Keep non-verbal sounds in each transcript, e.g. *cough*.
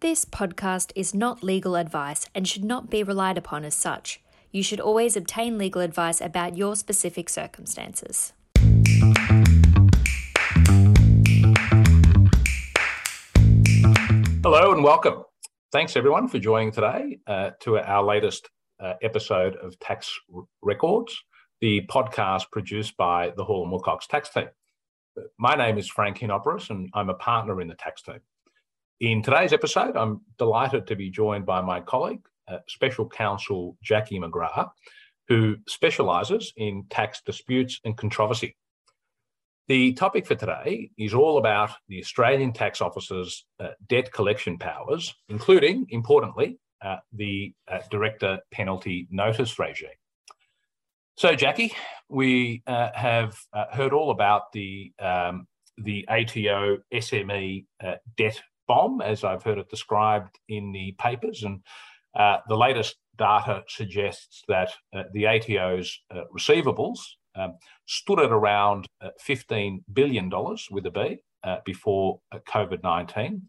This podcast is not legal advice and should not be relied upon as such. You should always obtain legal advice about your specific circumstances. Hello and welcome. Thanks everyone for joining today uh, to our latest uh, episode of Tax R- Records, the podcast produced by the Hall and Wilcox Tax Team. My name is Frank Hinoporos and I'm a partner in the tax team. In today's episode, I'm delighted to be joined by my colleague, uh, Special Counsel Jackie McGrath, who specialises in tax disputes and controversy. The topic for today is all about the Australian Tax Office's uh, debt collection powers, including, importantly, uh, the uh, director penalty notice regime. So, Jackie, we uh, have uh, heard all about the um, the ATO SME uh, debt bomb, as I've heard it described in the papers, and uh, the latest data suggests that uh, the ATO's uh, receivables um, stood at around $15 billion with a B before COVID 19,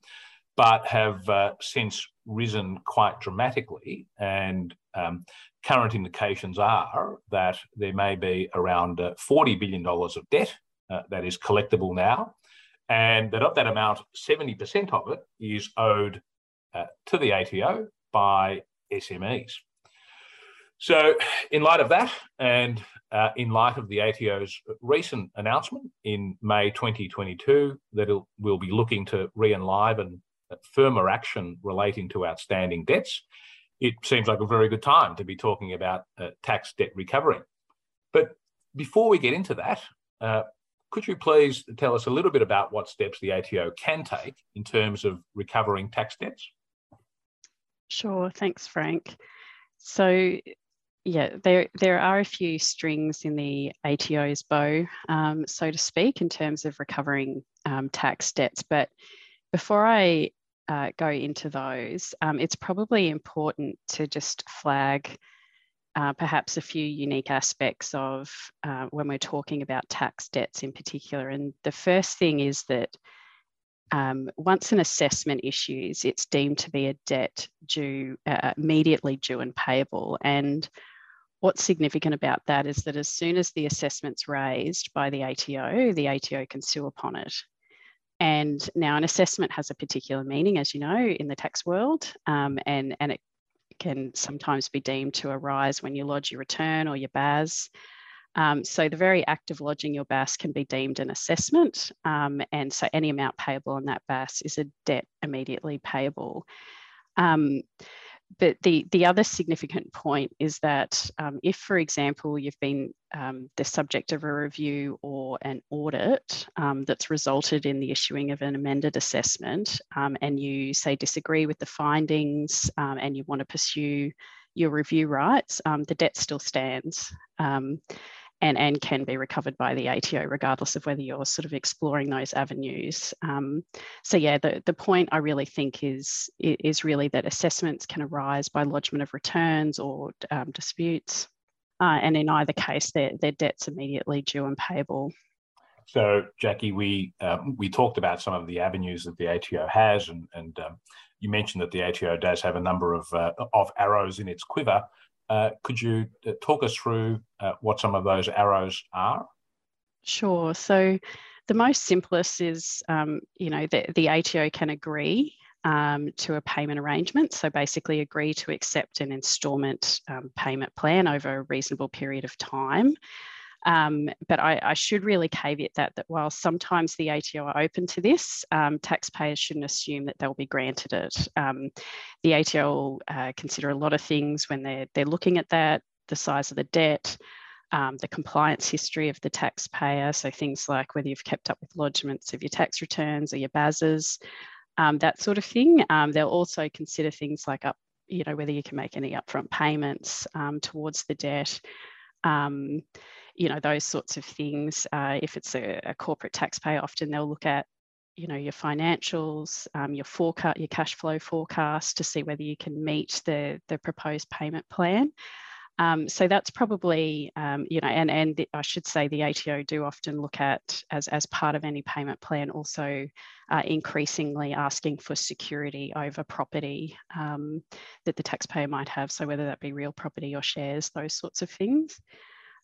but have since risen quite dramatically. And um, current indications are that there may be around uh, $40 billion of debt uh, that is collectible now, and that of that amount, 70% of it is owed uh, to the ATO by SMEs. So, in light of that, and uh, in light of the ATO's recent announcement in May 2022 that it will be looking to re enliven firmer action relating to outstanding debts, it seems like a very good time to be talking about uh, tax debt recovery. But before we get into that, uh, could you please tell us a little bit about what steps the ATO can take in terms of recovering tax debts? Sure, thanks, Frank. So, yeah, there there are a few strings in the ATO's bow, um, so to speak, in terms of recovering um, tax debts. But before I uh, go into those, um, it's probably important to just flag uh, perhaps a few unique aspects of uh, when we're talking about tax debts in particular. And the first thing is that um, once an assessment issues, it's deemed to be a debt due uh, immediately due and payable. And what's significant about that is that as soon as the assessment's raised by the ATO, the ATO can sue upon it. And now an assessment has a particular meaning, as you know, in the tax world, um, and, and it can sometimes be deemed to arise when you lodge your return or your BAS. Um, so the very act of lodging your BAS can be deemed an assessment, um, and so any amount payable on that BAS is a debt immediately payable. Um, but the, the other significant point is that um, if, for example, you've been um, the subject of a review or an audit um, that's resulted in the issuing of an amended assessment, um, and you say disagree with the findings um, and you want to pursue your review rights, um, the debt still stands and, and can be recovered by the ATO, regardless of whether you're sort of exploring those avenues. Um, so yeah, the, the point I really think is, is really that assessments can arise by lodgement of returns or um, disputes. Uh, and in either case, their, their debt's immediately due and payable. So, Jackie, we um, we talked about some of the avenues that the ATO has, and, and um, you mentioned that the ATO does have a number of uh, of arrows in its quiver. Uh, could you uh, talk us through uh, what some of those arrows are? Sure. So the most simplest is, um, you know, the, the ATO can agree um, to a payment arrangement. So basically agree to accept an instalment um, payment plan over a reasonable period of time. Um, but I, I, should really caveat that that while sometimes the ATO are open to this, um, taxpayers shouldn't assume that they'll be granted it. Um, the ATO will uh, consider a lot of things when they're they're looking at that, the size of the debt. Um, the compliance history of the taxpayer, so things like whether you've kept up with lodgements of your tax returns or your BASs, um, that sort of thing. Um, they'll also consider things like up, you know, whether you can make any upfront payments towards the debt. Um, you know, those sorts of things. Uh, if it's a, a, corporate taxpayer, often they'll look at, you know, your financials, um, your forecast, your cash flow forecast to see whether you can meet the, the proposed payment plan. Um, so that's probably, um, you know, and, and the, I should say the ATO do often look at, as, as part of any payment plan, also uh, increasingly asking for security over property um, that the taxpayer might have. So whether that be real property or shares, those sorts of things.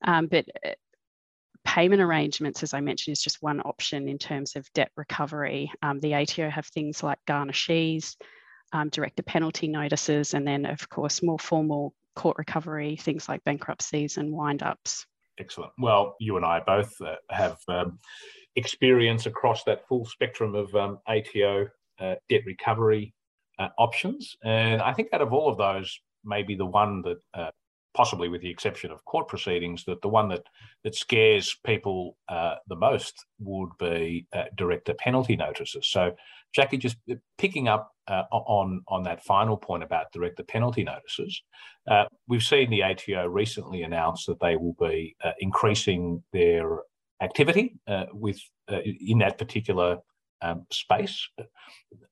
Um, but uh, payment arrangements, as I mentioned, is just one option in terms of debt recovery. Um, the ATO have things like garnishees, um, director penalty notices, and then, of course, more formal court recovery, things like bankruptcies and wind ups. Excellent. Well, you and I both uh, have um, experience across that full spectrum of um, ATO uh, debt recovery uh, options. And I think out of all of those, maybe the one that uh, possibly with the exception of court proceedings, that the one that that scares people uh, the most would be uh, director penalty notices. So, Jackie, just picking up uh, on on that final point about director penalty notices, uh, we've seen the ATO recently announce that they will be uh, increasing their activity uh, with in that particular um, space.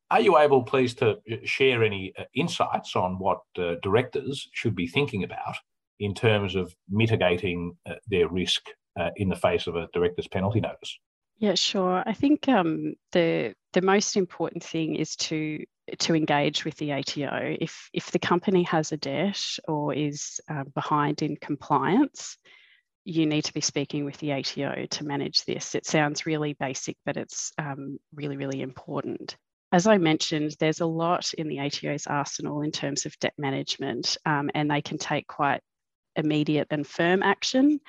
Are you able, please, to share any insights on what directors should be thinking about in terms of mitigating uh, their risk uh, in the face of a director's penalty notice? Yeah, sure. I think um, the the most important thing is to to engage with the ATO. If if the company has a debt or is uh, behind in compliance, you need to be speaking with the ATO to manage this. It sounds really basic, but it's um, really really important. As I mentioned, there's a lot in the ATO's arsenal in terms of debt management, um, and they can take quite immediate and firm action,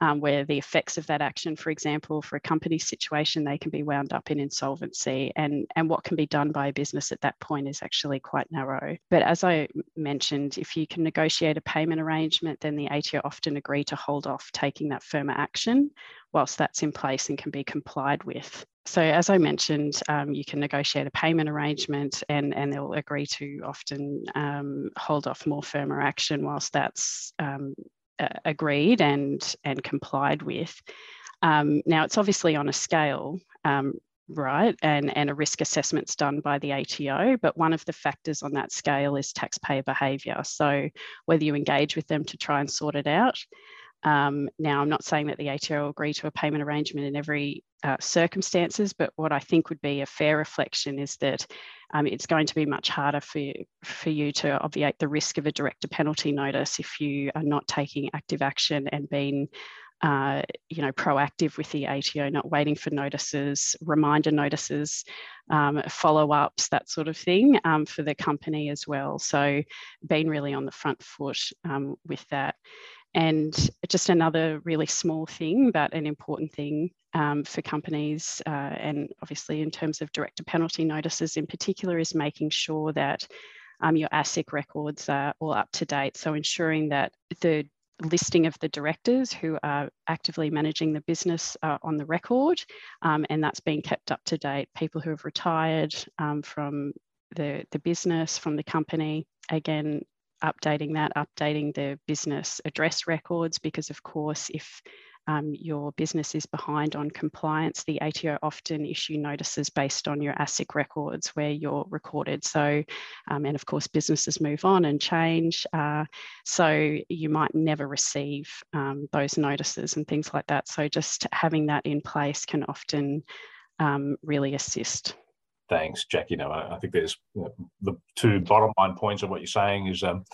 um, where the effects of that action, for example, for a company situation, they can be wound up in insolvency, and, and what can be done by a business at that point is actually quite narrow. But as I mentioned, if you can negotiate a payment arrangement, then the ATO often agree to hold off taking that firmer action whilst that's in place and can be complied with. So as I mentioned, um, you can negotiate a payment arrangement and, and they'll agree to often um, hold off more firmer action whilst that's um, uh, agreed and, and complied with. Um, now it's obviously on a scale, um, right, and, and a risk assessment's done by the ATO, but one of the factors on that scale is taxpayer behaviour. So whether you engage with them to try and sort it out, um, now, I'm not saying that the ATO will agree to a payment arrangement in every uh, circumstances, but what I think would be a fair reflection is that um, it's going to be much harder for you, for you to obviate the risk of a director penalty notice if you are not taking active action and being uh, you know, proactive with the ATO, not waiting for notices, reminder notices, um, follow-ups, that sort of thing um, for the company as well. So being really on the front foot um, with that. And just another really small thing, but an important thing um, for companies, uh, and obviously in terms of director penalty notices in particular, is making sure that um, your ASIC records are all up to date. So ensuring that the listing of the directors who are actively managing the business uh, on the record, um, and that's being kept up to date. People who have retired um, from the, the business, from the company, again, updating that, updating the business address records, because of course, if um, your business is behind on compliance, the ATO often issue notices based on your ASIC records where you're recorded. So, um, and of course, businesses move on and change. Uh, so you might never receive um, those notices and things like that. So just having that in place can often um, really assist. Thanks, Jackie. No, I, think there's you know, the two bottom line points of what you're saying is um,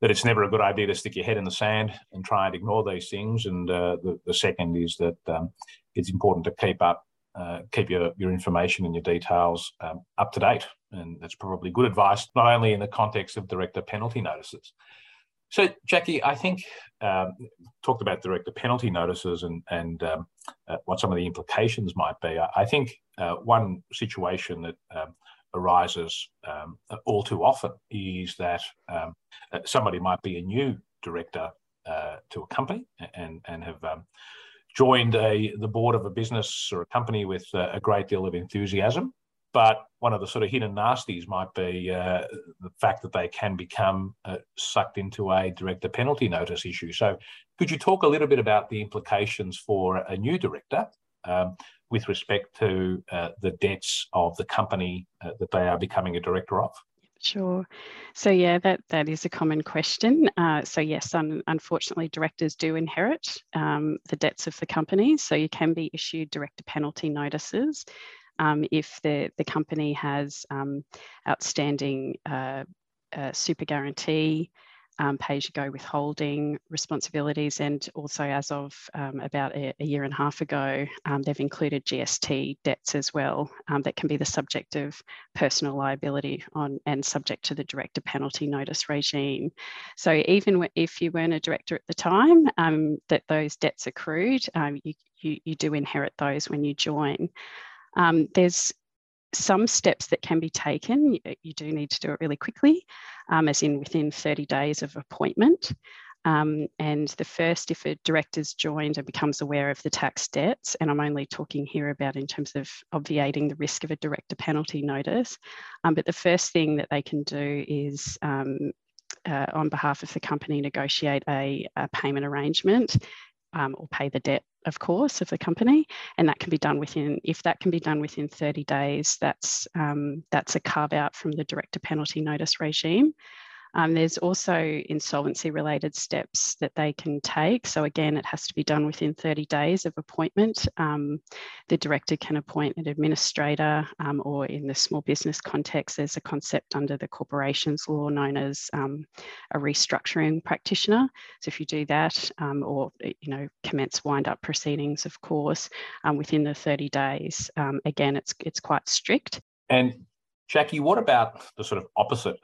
that it's never a good idea to stick your head in the sand and try and ignore these things. And uh, the, the second is that um, it's important to keep up, uh, keep your, your information and your details um, up to date. And that's probably good advice, not only in the context of director penalty notices. So, Jackie, I think um, talked about director penalty notices and and um, uh, what some of the implications might be. I, I think uh, one situation that um, arises um, all too often is that um, uh, somebody might be a new director uh, to a company and and have um, joined a the board of a business or a company with a great deal of enthusiasm but one of the sort of hidden nasties might be uh, the fact that they can become uh, sucked into a director penalty notice issue. So, could you talk a little bit about the implications for a new director um, with respect to uh, the debts of the company uh, that they are becoming a director of? Sure. So yeah, that that is a common question. Uh, so yes, un, unfortunately, directors do inherit um, the debts of the company. So you can be issued director penalty notices um, if the the company has um, outstanding uh, uh, super guarantee um, pay-as-you-go withholding responsibilities, and also as of um, about a, a, year and a half ago, um, they've included GST debts as well um, that can be the subject of personal liability on and subject to the director penalty notice regime. So even if you weren't a director at the time that those debts accrued, you, you, you do inherit those when you join. Um, there's some steps that can be taken. You, you do need to do it really quickly, um, as in within 30 days of appointment. Um, and the first, if a director's joined and becomes aware of the tax debts, and I'm only talking here about in terms of obviating the risk of a director penalty notice, um, but the first thing that they can do is um, uh, on behalf of the company negotiate a, a payment arrangement um, or pay the debt, of course, of the company, and that can be done within. If that can be done within 30 days, that's um, that's a carve out from the director penalty notice regime. Um, there's also insolvency related steps that they can take. So again, it has to be done within 30 days of appointment. Um, the director can appoint an administrator um, or in the small business context, there's a concept under the corporations law known as um, a restructuring practitioner. So if you do that um, or, you know, commence wind up proceedings, of course, um, within the 30 days, again, it's, it's quite strict. And Jackie, what about the sort of opposite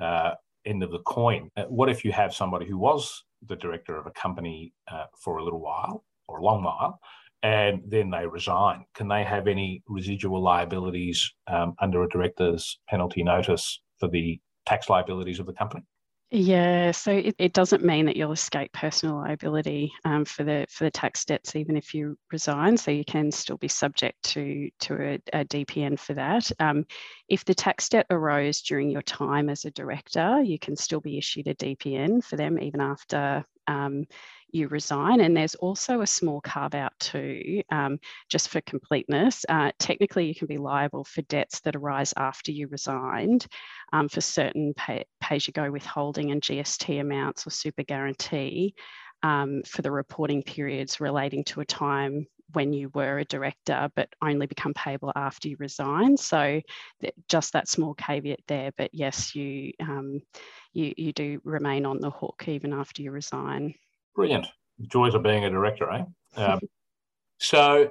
uh, end of the coin. Uh, what if you have somebody who was the director of a company uh, for a little while or a long while, and then they resign? Can they have any residual liabilities um, under a director's penalty notice for the tax liabilities of the company? Yeah, so it, it doesn't mean that you'll escape personal liability um, for the for the tax debts even if you resign. So you can still be subject to to a, a DPN for that. Um, if the tax debt arose during your time as a director, you can still be issued a DPN for them even after um, you resign. And there's also a small carve out too, um, just for completeness. Uh, technically, you can be liable for debts that arise after you resigned um, for certain pay, as you go withholding and GST amounts or super guarantee. Um, for the reporting periods relating to a time when you were a director, but only become payable after you resign. So th- just that small caveat there. But yes, you um, you you do remain on the hook even after you resign. Brilliant. Joys of being a director, eh? *laughs* Um, so,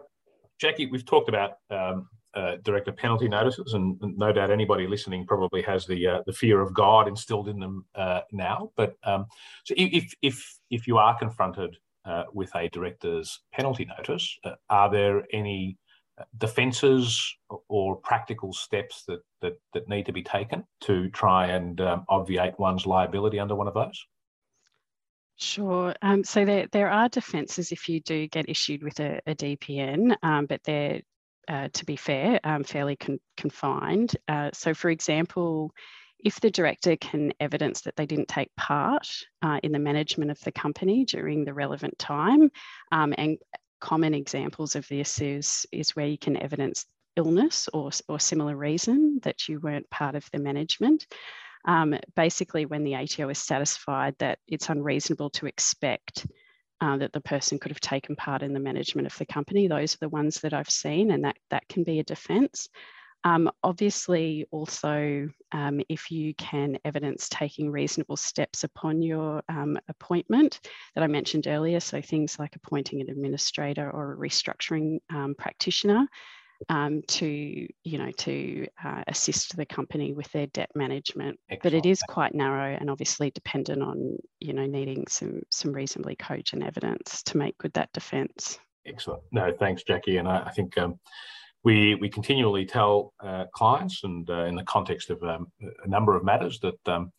Jackie, we've talked about um, uh, director penalty notices, and, no doubt anybody listening probably has the uh, the fear of God instilled in them uh, now. But um, so, if if if you are confronted uh, with a director's penalty notice, uh, are there any uh, defences or practical steps that, that that need to be taken to try and um, obviate one's liability under one of those? Sure. Um, so there, there are defences if you do get issued with a, a DPN, um, but they're, uh, to be fair, um, fairly con- confined. Uh, so, for example, if the director can evidence that they didn't take part uh, in the management of the company during the relevant time, um, and common examples of this is, is where you can evidence illness or, or similar reason that you weren't part of the management um, basically when the ATO is satisfied that it's unreasonable to expect uh, that the person could have taken part in the management of the company. Those are the ones that I've seen, and that, that can be a defence. Um, obviously, also, um, if you can evidence taking reasonable steps upon your um, appointment that I mentioned earlier, so things like appointing an administrator or a restructuring um, practitioner, um, to you know to uh, assist the company with their debt management. Excellent. But it is quite narrow and obviously dependent on you know needing some some reasonably cogent evidence to make good that defence. Excellent. No, thanks, Jackie. And I, I think um, we we continually tell uh, clients, and uh, in the context of um, a number of matters, that um,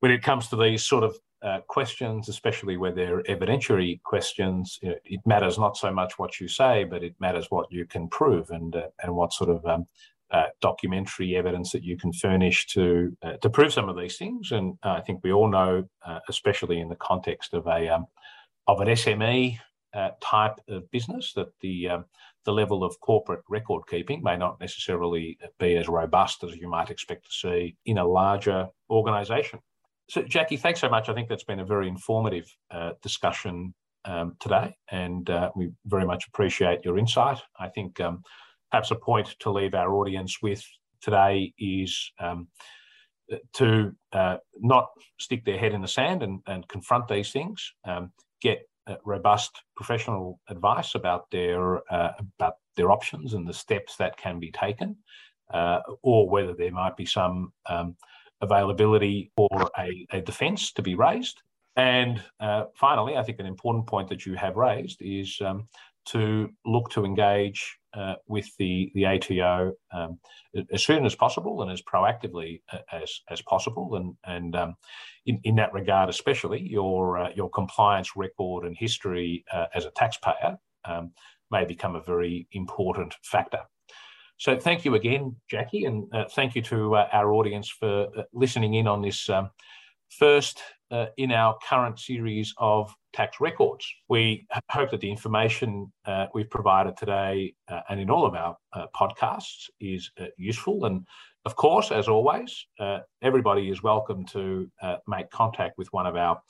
when it comes to these sort of uh, questions, especially where they're evidentiary questions, it matters not so much what you say, but it matters what you can prove and uh, and what sort of um, uh, documentary evidence that you can furnish to uh, to prove some of these things. And I think we all know, uh, especially in the context of a um, of an SME type of business, that the um, the level of corporate record keeping may not necessarily be as robust as you might expect to see in a larger organisation. So, Jackie, thanks so much. I think that's been a very informative uh, discussion um, today, and uh, we very much appreciate your insight. I think um, perhaps a point to leave our audience with today is um, to uh, not stick their head in the sand and, and confront these things, um, get robust professional advice about their uh, about their options and the steps that can be taken, uh, or whether there might be some um, availability or a, a defence to be raised. And uh, finally, I think an important point that you have raised is um, to look to engage uh, with the, the ATO um, as soon as possible and as proactively uh, as, as possible. And, and um, in, in that regard, especially your, uh, your compliance record and history uh, as a taxpayer um, may become a very important factor. So thank you again, Jackie, and uh, thank you to uh, our audience for listening in on this um, first uh, in our current series of tax records. We hope that the information uh, we've provided today uh, and in all of our uh, podcasts is uh, useful. And of course, as always, uh, everybody is welcome to make contact with one of our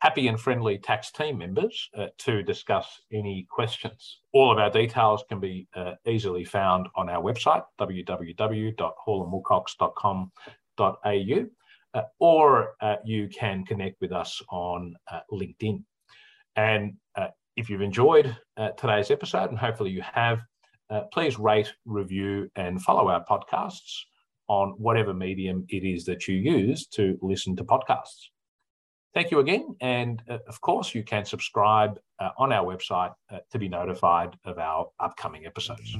happy and friendly tax team members to discuss any questions. All of our details can be easily found on our website, www.hallandwilcox.com.au or uh, you can connect with us on uh, LinkedIn. And uh, if you've enjoyed uh, today's episode, and hopefully you have, uh, please rate, review, and follow our podcasts on whatever medium it is that you use to listen to podcasts. Thank you again. And of course, you can subscribe on our website to be notified of our upcoming episodes.